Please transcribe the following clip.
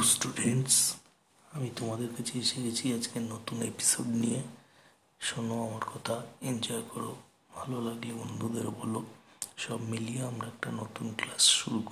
Hello students আমি তোমাদের কাছে এসে গেছি আজকে নতুন এপিসোড নিয়ে। শোনো, আমার কথা এনজয় করো। ভালো লাগলে বন্ধুদের বলো। সব মিলিয়ে আমরা একটা নতুন ক্লাস শুরু